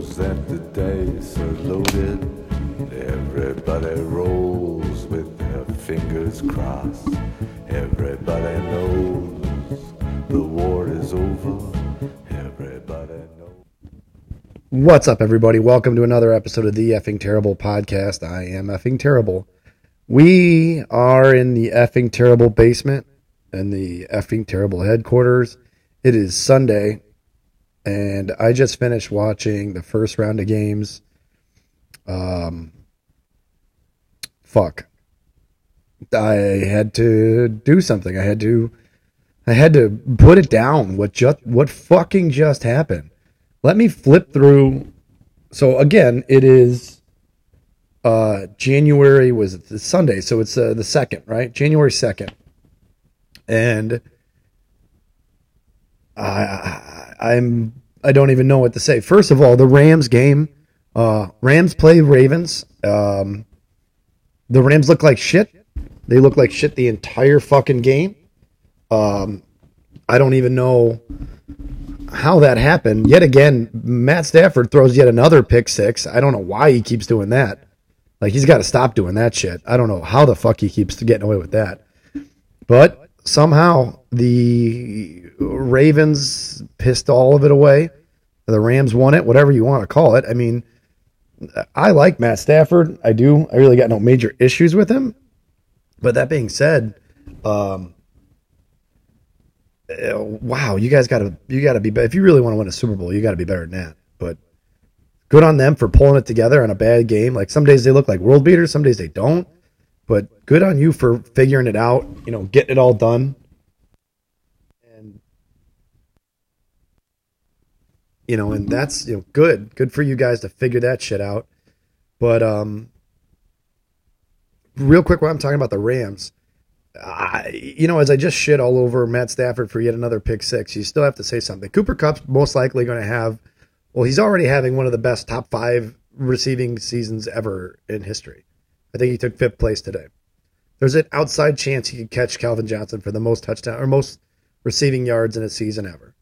knows that the dice are loaded. Everybody rolls with their fingers crossed. Everybody knows the war is over. Everybody knows. What's up, everybody? Welcome to another episode of the Effing Terrible podcast. I am Effing Terrible. We are in the Effing Terrible basement and the Effing Terrible headquarters. It is Sunday, and I just finished watching the first round of games. Um, fuck. I had to do something. I had to, I had to put it down. What just, what fucking just happened? Let me flip through. So again, it is uh January was Sunday, so it's uh, the second, right? January second, and I I'm I don't even know what to say. First of all, the Rams game, uh, Rams play Ravens. Um, the Rams look like shit. They look like shit the entire fucking game. Um, I don't even know how that happened. Yet again, Matt Stafford throws yet another pick six. I don't know why he keeps doing that. Like he's got to stop doing that shit. I don't know how the fuck he keeps getting away with that. But somehow the Ravens pissed all of it away. The Rams won it, whatever you want to call it. I mean, I like Matt Stafford. I do. I really got no major issues with him. But that being said, um, uh, wow, you guys got to you got to be if you really want to win a Super Bowl, you got to be better than that. But good on them for pulling it together on a bad game. Like some days they look like world beaters, some days they don't. But good on you for figuring it out. You know, getting it all done. And you know, and that's you know good, good for you guys to figure that shit out. But um, real quick, while I'm talking about the Rams. I, you know, as I just shit all over Matt Stafford for yet another pick six, you still have to say something. Cooper Kupp's most likely going to have, well, he's already having one of the best top five receiving seasons ever in history. I think he took fifth place today. There's an outside chance he could catch Calvin Johnson for the most touchdown or most receiving yards in a season ever.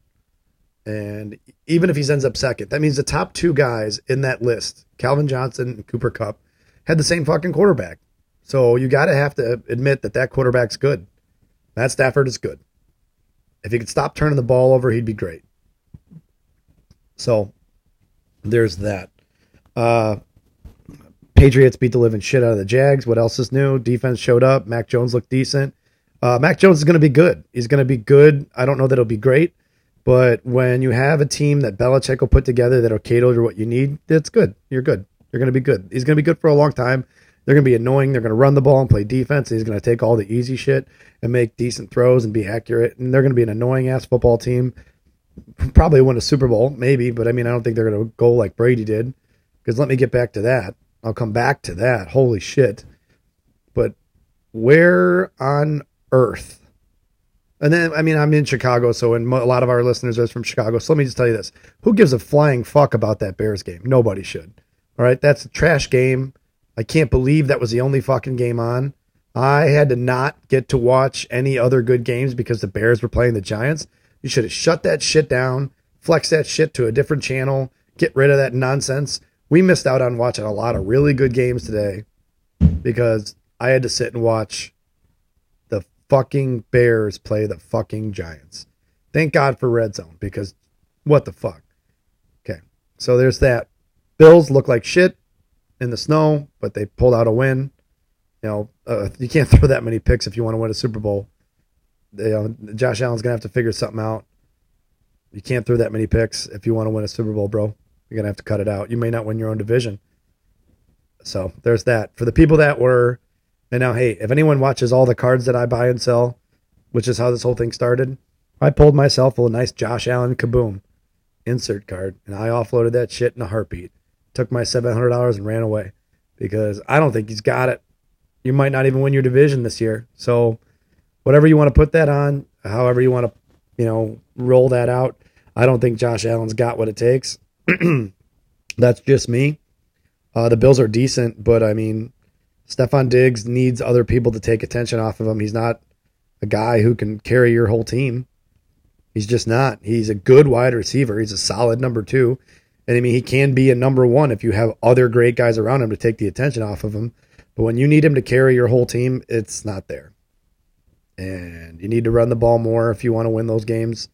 And even if he ends up second, that means the top two guys in that list, Calvin Johnson and Cooper Kupp, had the same fucking quarterback. So you got to have to admit that that quarterback's good. Matt Stafford is good. If he could stop turning the ball over, he'd be great. So there's that. Uh, Patriots beat the living shit out of the Jags. What else is new? Defense showed up. Mac Jones looked decent. Uh, Mac Jones is going to be good. He's going to be good. I don't know that it'll be great, but when you have a team that Belichick will put together that'll cater to what you need, that's good. You're good. You're going to be good. He's going to be good for a long time. They're going to be annoying. They're going to run the ball and play defense. He's going to take all the easy shit and make decent throws and be accurate. And they're going to be an annoying ass football team. Probably win a Super Bowl, maybe, but I mean, I don't think they're going to go like Brady did. Because let me get back to that. I'll come back to that. Holy shit. But where on earth? And then, I mean, I'm in Chicago, so and a lot of our listeners are from Chicago. So let me just tell you this: Who gives a flying fuck about that Bears game? Nobody should. All right, that's a trash game. I can't believe that was the only fucking game on. I had to not get to watch any other good games because the Bears were playing the Giants. You should have shut that shit down, flex that shit to a different channel, get rid of that nonsense. We missed out on watching a lot of really good games today because I had to sit and watch the fucking Bears play the fucking Giants. Thank God for Red Zone because what the fuck? Okay, so there's that. Bills look like shit in the snow, but they pulled out a win. You know, uh, you can't throw that many picks if you want to win a Super Bowl. Uh, Josh Allen's gonna have to figure something out. You can't throw that many picks if you want to win a Super Bowl, bro. You're gonna have to cut it out. You may not win your own division. So there's that. For the people that were, and now, hey, if anyone watches all the cards that I buy and sell, which is how this whole thing started, I pulled myself a nice Josh Allen kaboom insert card, and I offloaded that shit in a heartbeat took my $700 and ran away because I don't think he's got it. You might not even win your division this year. So, whatever you want to put that on, however you want to, you know, roll that out, I don't think Josh Allen's got what it takes. That's just me. Uh, the Bills are decent, but I mean, Stefon Diggs needs other people to take attention off of him. He's not a guy who can carry your whole team. He's just not. He's a good wide receiver. He's a solid number two And I mean, he can be a number one if you have other great guys around him to take the attention off of him. But when you need him to carry your whole team, it's not there. And you need to run the ball more if you want to win those games.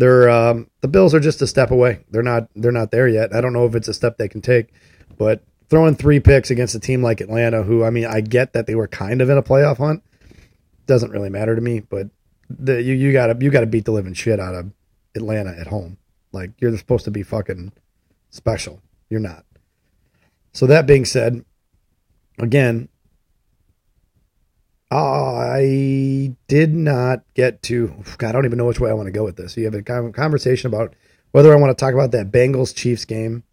They're um, the Bills are just a step away. They're not they're not there yet. I don't know if it's a step they can take, but throwing three picks against a team like Atlanta, who I mean, I get that they were kind of in a playoff hunt, doesn't really matter to me. But the, you you gotta you gotta beat the living shit out of Atlanta at home. Like you're supposed to be fucking special. You're not. So that being said, again, I did not get to. God, I don't even know which way I want to go with this. You have a conversation about whether I want to talk about that Bengals Chiefs game,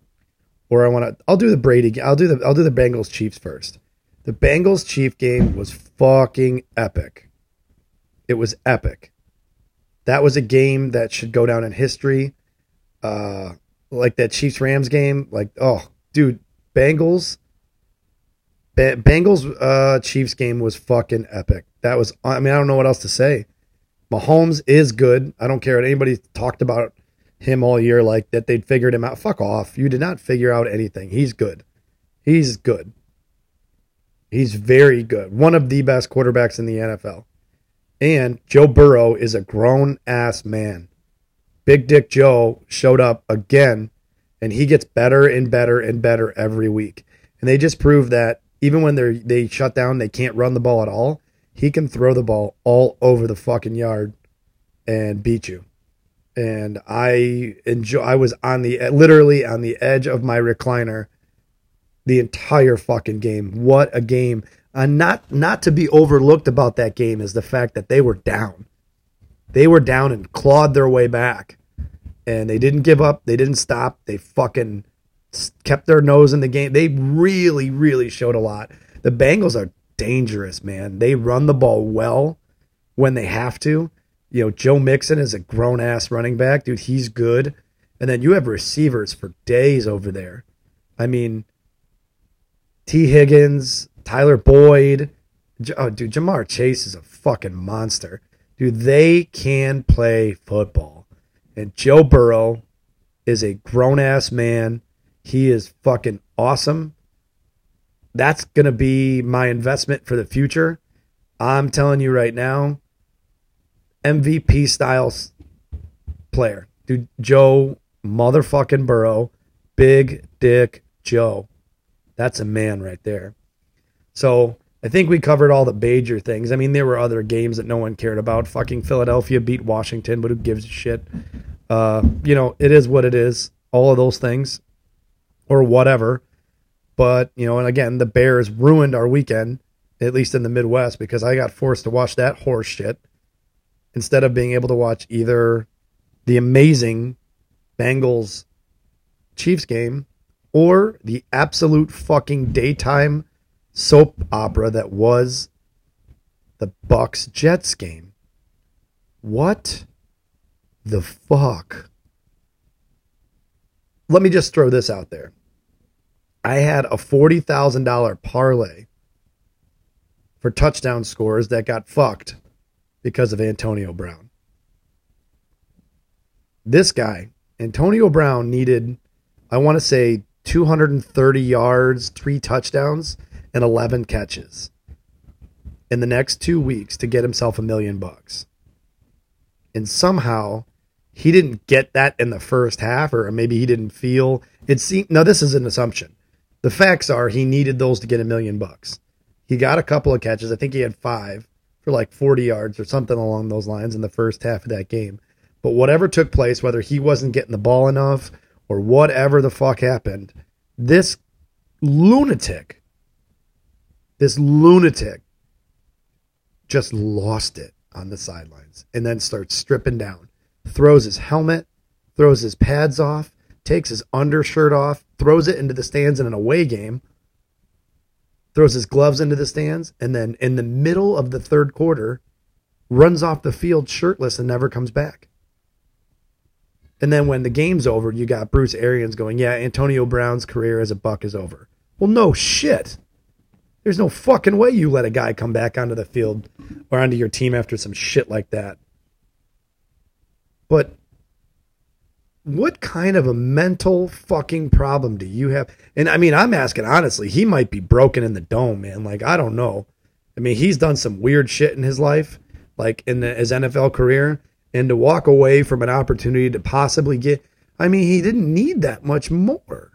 or I want to. I'll do the Brady. I'll do the. I'll do the Bengals Chiefs first. The Bengals Chief game was fucking epic. It was epic. That was a game that should go down in history. Uh, like that Chiefs Rams game. Like, oh, dude, Bengals. Bengals uh, Chiefs game was fucking epic. That was, I mean, I don't know what else to say. Mahomes is good. I don't care what anybody talked about him all year, like that they'd figured him out. Fuck off. You did not figure out anything. He's good. He's good. He's very good. One of the best quarterbacks in the NFL. And Joe Burrow is a grown ass man. Big Dick Joe showed up again, and he gets better and better and better every week. And they just proved that even when they're they shut down, they can't run the ball at all. He can throw the ball all over the fucking yard and beat you. And I enjoy. I was on the literally on the edge of my recliner the entire fucking game. What a game! And not not to be overlooked about that game is the fact that they were down. They were down and clawed their way back, and they didn't give up. They didn't stop. They fucking kept their nose in the game. They really, really showed a lot. The Bengals are dangerous, man. They run the ball well when they have to. You know, Joe Mixon is a grown ass running back, dude. He's good. And then you have receivers for days over there. I mean, Tee Higgins, Tyler Boyd. Oh, dude, Ja'Marr Chase is a fucking monster. Dude, they can play football. And Joe Burrow is a grown ass man he is fucking awesome. That's going to be my investment for the future. I'm telling you right now, MVP style player. Dude, Joe motherfucking Burrow, big dick Joe. That's a man right there. So I think we covered all the major things. I mean, there were other games that no one cared about. Fucking Philadelphia beat Washington, but who gives a shit? Uh, you know, it is what it is. All of those things or whatever. But, you know, and again, the Bears ruined our weekend, at least in the Midwest, because I got forced to watch that horse shit instead of being able to watch either the amazing Bengals Chiefs game or the absolute fucking daytime soap opera that was the Bucs Jets game. What the fuck? Let me just throw this out there. I had a $40,000 parlay for touchdown scores that got fucked because of Antonio Brown. This guy, Antonio Brown, needed, I want to say, 230 yards, three touchdowns, and 11 catches in the next two weeks to get himself a million bucks. And somehow he didn't get that in the first half, or maybe he didn't feel it. Seemed, now, this is an assumption. The facts are he needed those to get a million bucks. He got a couple of catches. I think he had five for like 40 yards or something along those lines in the first half of that game. But whatever took place, whether he wasn't getting the ball enough or whatever the fuck happened, this lunatic, this lunatic just lost it on the sidelines and then starts stripping down, throws his helmet, throws his pads off, takes his undershirt off, throws it into the stands in an away game, throws his gloves into the stands, and then in the middle of the third quarter, runs off the field shirtless and never comes back. And then when the game's over, you got Bruce Arians going, Yeah, Antonio Brown's career as a buck is over. Well, no shit. There's no fucking way you let a guy come back onto the field or onto your team after some shit like that. But what kind of a mental fucking problem do you have? And I mean, I'm asking honestly, he might be broken in the dome, man. Like, I don't know. I mean, he's done some weird shit in his life, like in the, his NFL career, and to walk away from an opportunity to possibly get, I mean, he didn't need that much more.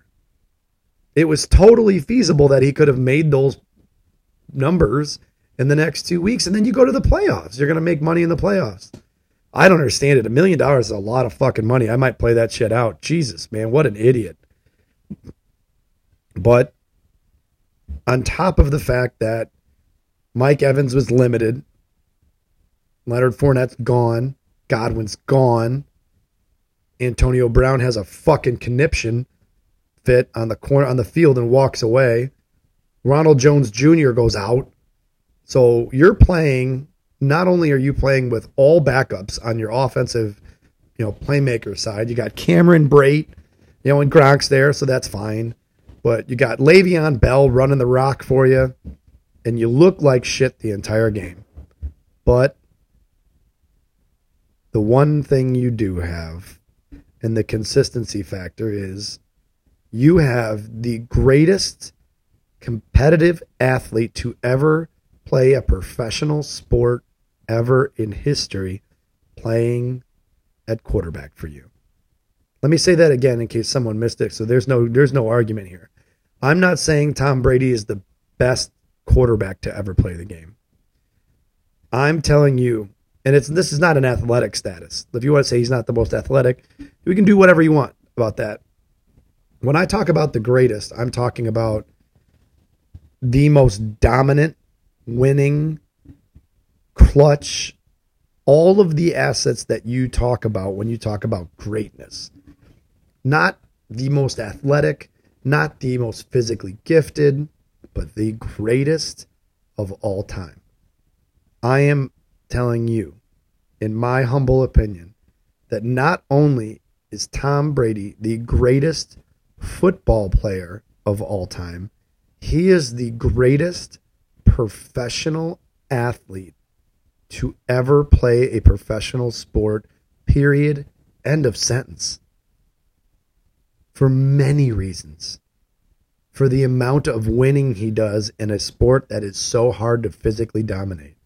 It was totally feasible that he could have made those numbers in the next two weeks, and then you go to the playoffs. You're going to make money in the playoffs. I don't understand it. A million dollars is a lot of fucking money. I might play that shit out. Jesus, man, what an idiot. But on top of the fact that Mike Evans was limited, Leonard Fournette's gone, Godwin's gone, Antonio Brown has a fucking conniption fit on the corner on the field and walks away. Ronald Jones Jr. goes out. So you're playing not only are you playing with all backups on your offensive, you know, playmaker side, you got Cameron Brate, you know, and Gronk's there, so that's fine. But you got Le'Veon Bell running the rock for you, and you look like shit the entire game. But the one thing you do have, and the consistency factor is you have the greatest competitive athlete to ever play a professional sport ever in history playing at quarterback for you. Let me say that again in case someone missed it. So there's no there's no argument here. I'm not saying Tom Brady is the best quarterback to ever play the game. I'm telling you, and it's this is not an athletic status. If you want to say he's not the most athletic, we can do whatever you want about that. When I talk about the greatest, I'm talking about the most dominant, winning, clutch, all of the assets that you talk about when you talk about greatness. Not the most athletic, not the most physically gifted, but the greatest of all time. I am telling you, in my humble opinion, that not only is Tom Brady the greatest football player of all time, he is the greatest professional athlete to ever play a professional sport, period. End of sentence. For many reasons. For the amount of winning he does in a sport that is so hard to physically dominate.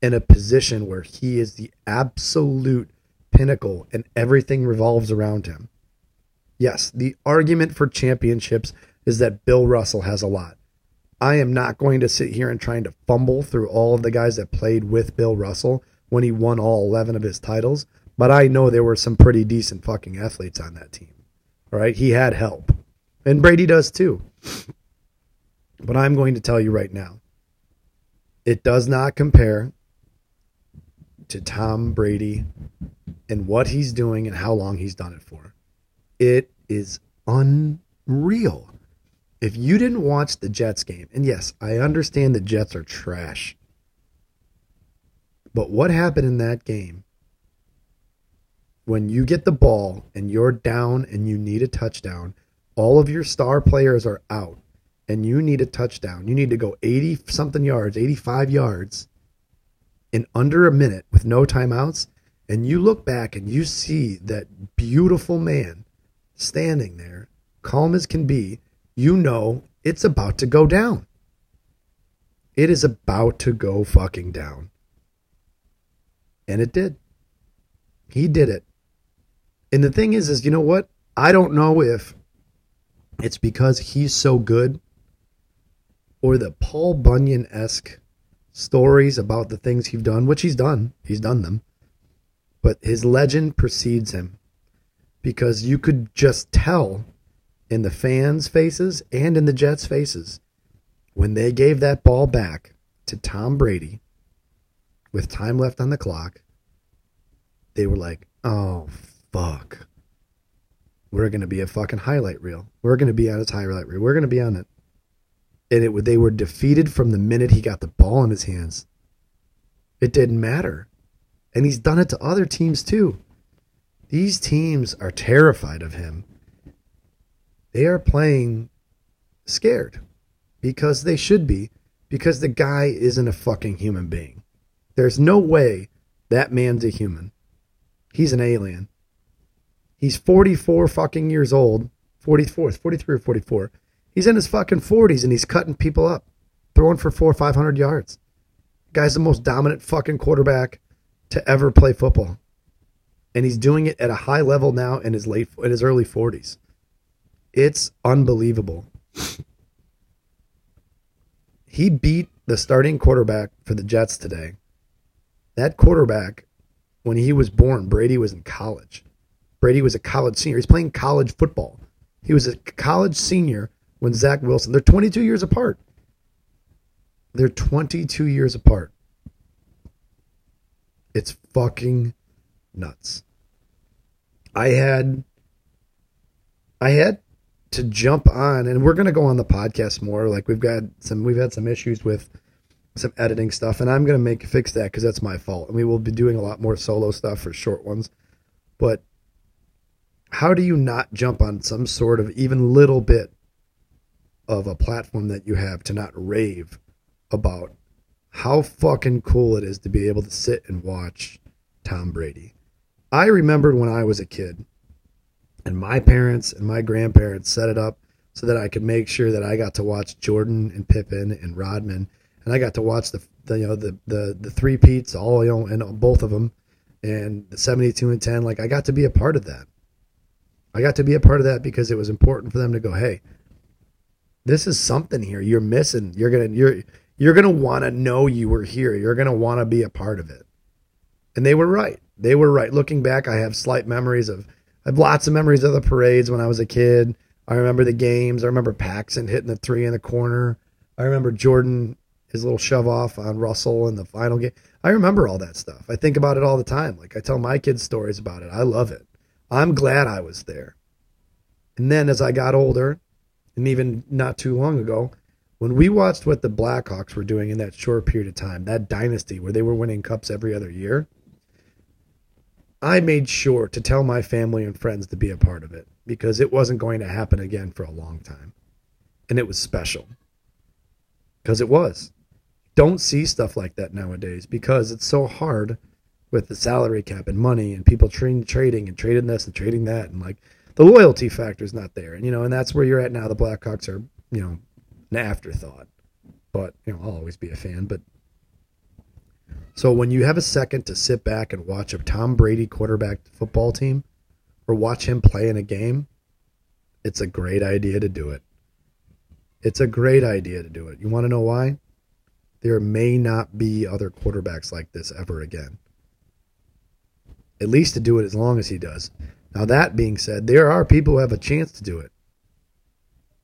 In a position where he is the absolute pinnacle and everything revolves around him. Yes, the argument for championships is that Bill Russell has a lot. I am not going to sit here and trying to fumble through all of the guys that played with Bill Russell when he won all 11 of his titles, but I know there were some pretty decent fucking athletes on that team. All right, he had help. And Brady does too. But I'm going to tell you right now, it does not compare to Tom Brady and what he's doing and how long he's done it for. It is unreal if you didn't watch the Jets game, and yes, I understand the Jets are trash, but what happened in that game when you get the ball and you're down and you need a touchdown, all of your star players are out and you need a touchdown. You need to go 80 something yards, 85 yards in under a minute with no timeouts. And you look back and you see that beautiful man standing there, calm as can be, you know it's about to go down. It is about to go fucking down. And it did. He did it. And the thing is, is you know what? I don't know if it's because he's so good or the Paul Bunyan esque stories about the things he's done, which he's done. He's done them. But his legend precedes him because you could just tell in the fans' faces and in the Jets' faces when they gave that ball back to Tom Brady with time left on the clock. They were like, oh, fuck. We're going to be a fucking highlight reel. We're going to be on his highlight reel. We're going to be on it. And it, they were defeated from the minute he got the ball in his hands. It didn't matter. And he's done it to other teams too. These teams are terrified of him they are playing scared because they should be because the guy isn't a fucking human being. There's no way that man's a human. He's an alien. He's 44 fucking years old. 44, 43 or 44. He's in his fucking 40s and he's cutting people up, throwing for four or 500 yards. Guy's the most dominant fucking quarterback to ever play football. And he's doing it at a high level now in his late in his early 40s. It's unbelievable. He beat the starting quarterback for the Jets today. That quarterback, when he was born, Brady was in college. Brady was a college senior. He's playing college football. He was a college senior when Zach Wilson. They're 22 years apart. They're 22 years apart. It's fucking nuts. I had I had to jump on and we're going to go on the podcast more like we've got some we've had some issues with some editing stuff and I'm going to make fix that cuz that's my fault and we will be doing a lot more solo stuff for short ones but how do you not jump on some sort of even little bit of a platform that you have to not rave about how fucking cool it is to be able to sit and watch Tom Brady. I remembered when I was a kid and my parents and my grandparents set it up so that I could make sure that I got to watch Jordan and Pippen and Rodman and I got to watch the, the you know the the the three peats all you know and both of them and the 72 and 10 like I got to be a part of that. I got to be a part of that because it was important for them to go, "Hey, this is something here you're missing. You're to you're you're to want to know you were here. You're to want to be a part of it." And they were right. They were right. Looking back, I have slight memories of I have lots of memories of the parades when I was a kid. I remember the games. I remember Paxson hitting the three in the corner. I remember Jordan his little shove off on Russell in the final game. I remember all that stuff. I think about it all the time. Like I tell my kids stories about it. I love it. I'm glad I was there. And then as I got older, and even not too long ago, when we watched what the Blackhawks were doing in that short period of time, that dynasty where they were winning cups every other year, I made sure to tell my family and friends to be a part of it because it wasn't going to happen again for a long time. And it was special. Because it was. Don't see stuff like that nowadays because it's so hard with the salary cap and money and people trading, trading and trading this and trading that. And like the loyalty factor is not there. And, you know, and that's where you're at now. The Blackhawks are, you know, an afterthought. But, you know, I'll always be a fan. But so when you have a second to sit back and watch a Tom Brady quarterback football team or watch him play in a game, it's a great idea to do it. It's a great idea to do it. You want to know why? There may not be other quarterbacks like this ever again. At least to do it as long as he does. Now, that being said, there are people who have a chance to do it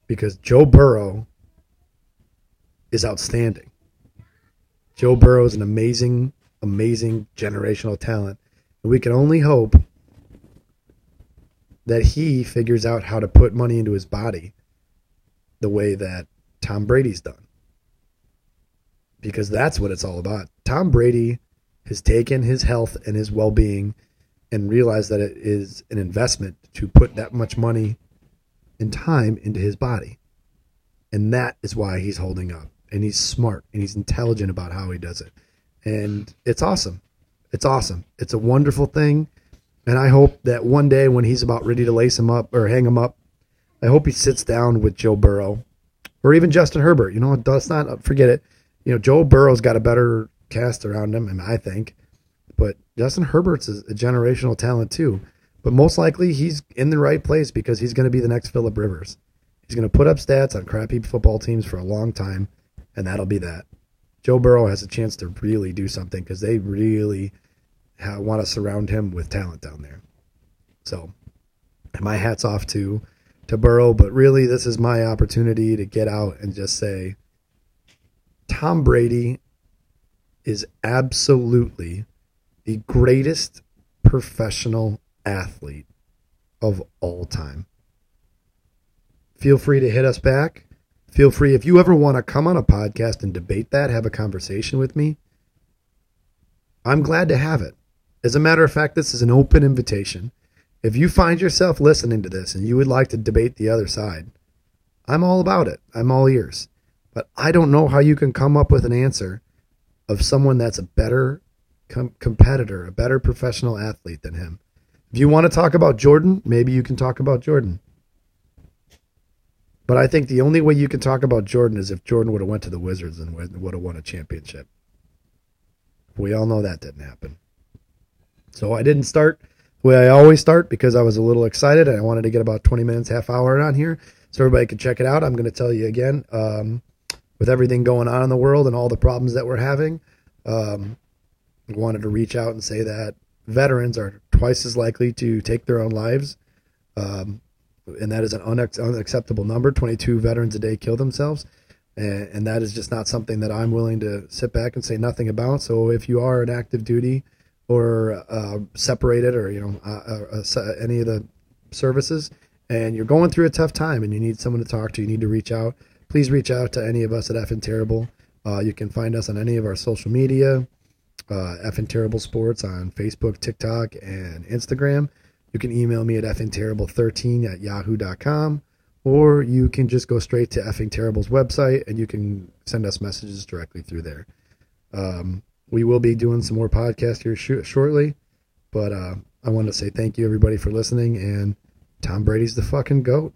because Joe Burrow is outstanding. Joe Burrow is an amazing, amazing generational talent. And we can only hope that he figures out how to put money into his body the way that Tom Brady's done. Because that's what it's all about. Tom Brady has taken his health and his well being and realized that it is an investment to put that much money and time into his body. And that is why he's holding up and he's smart and he's intelligent about how he does it. And it's awesome. It's awesome. It's a wonderful thing. And I hope that one day when he's about ready to lace him up or hang him up, I hope he sits down with Joe Burrow or even Justin Herbert. You know, let's not forget it. You know, Joe Burrow's got a better cast around him, I think. But Justin Herbert's a generational talent too. But most likely he's in the right place because he's going to be the next Philip Rivers. He's going to put up stats on crappy football teams for a long time and that'll be that. Joe Burrow has a chance to really do something because they really have, want to surround him with talent down there. So, my hat's off to to Burrow, but really, this is my opportunity to get out and just say, Tom Brady is absolutely the greatest professional athlete of all time. Feel free to hit us back feel free if you ever want to come on a podcast and debate that, have a conversation with me. I'm glad to have it. As a matter of fact, this is an open invitation. If you find yourself listening to this and you would like to debate the other side, I'm all about it. I'm all ears. But I don't know how you can come up with an answer of someone that's a better com- competitor, a better professional athlete than him. If you want to talk about Jordan, maybe you can talk about Jordan. But I think the only way you can talk about Jordan is if Jordan would have went to the Wizards and would have won a championship. We all know that didn't happen. So I didn't start the way I always start because I was a little excited and I wanted to get about 20 minutes, half hour on here so everybody can check it out. I'm going to tell you again, um, with everything going on in the world and all the problems that we're having, um, I wanted to reach out and say that veterans are twice as likely to take their own lives. Um, and that is an unac- unacceptable number. 22 veterans a day kill themselves. And, and, that is just not something that I'm willing to sit back and say nothing about. So if you are an active duty or uh, separated or, you know, uh, uh, uh any of the services and you're going through a tough time and you need someone to talk to, you need to reach out, please reach out to any of us at Effin Terrible. Uh, you can find us on any of our social media, uh, Effin Terrible Sports on Facebook, TikTok, and Instagram. You can email me at effinterrible13 at yahoo.com, or you can just go straight to Effing Terrible's website and you can send us messages directly through there. Um, we will be doing some more podcasts here sh- shortly, but uh, I want to say thank you, everybody, for listening, and Tom Brady's the fucking GOAT.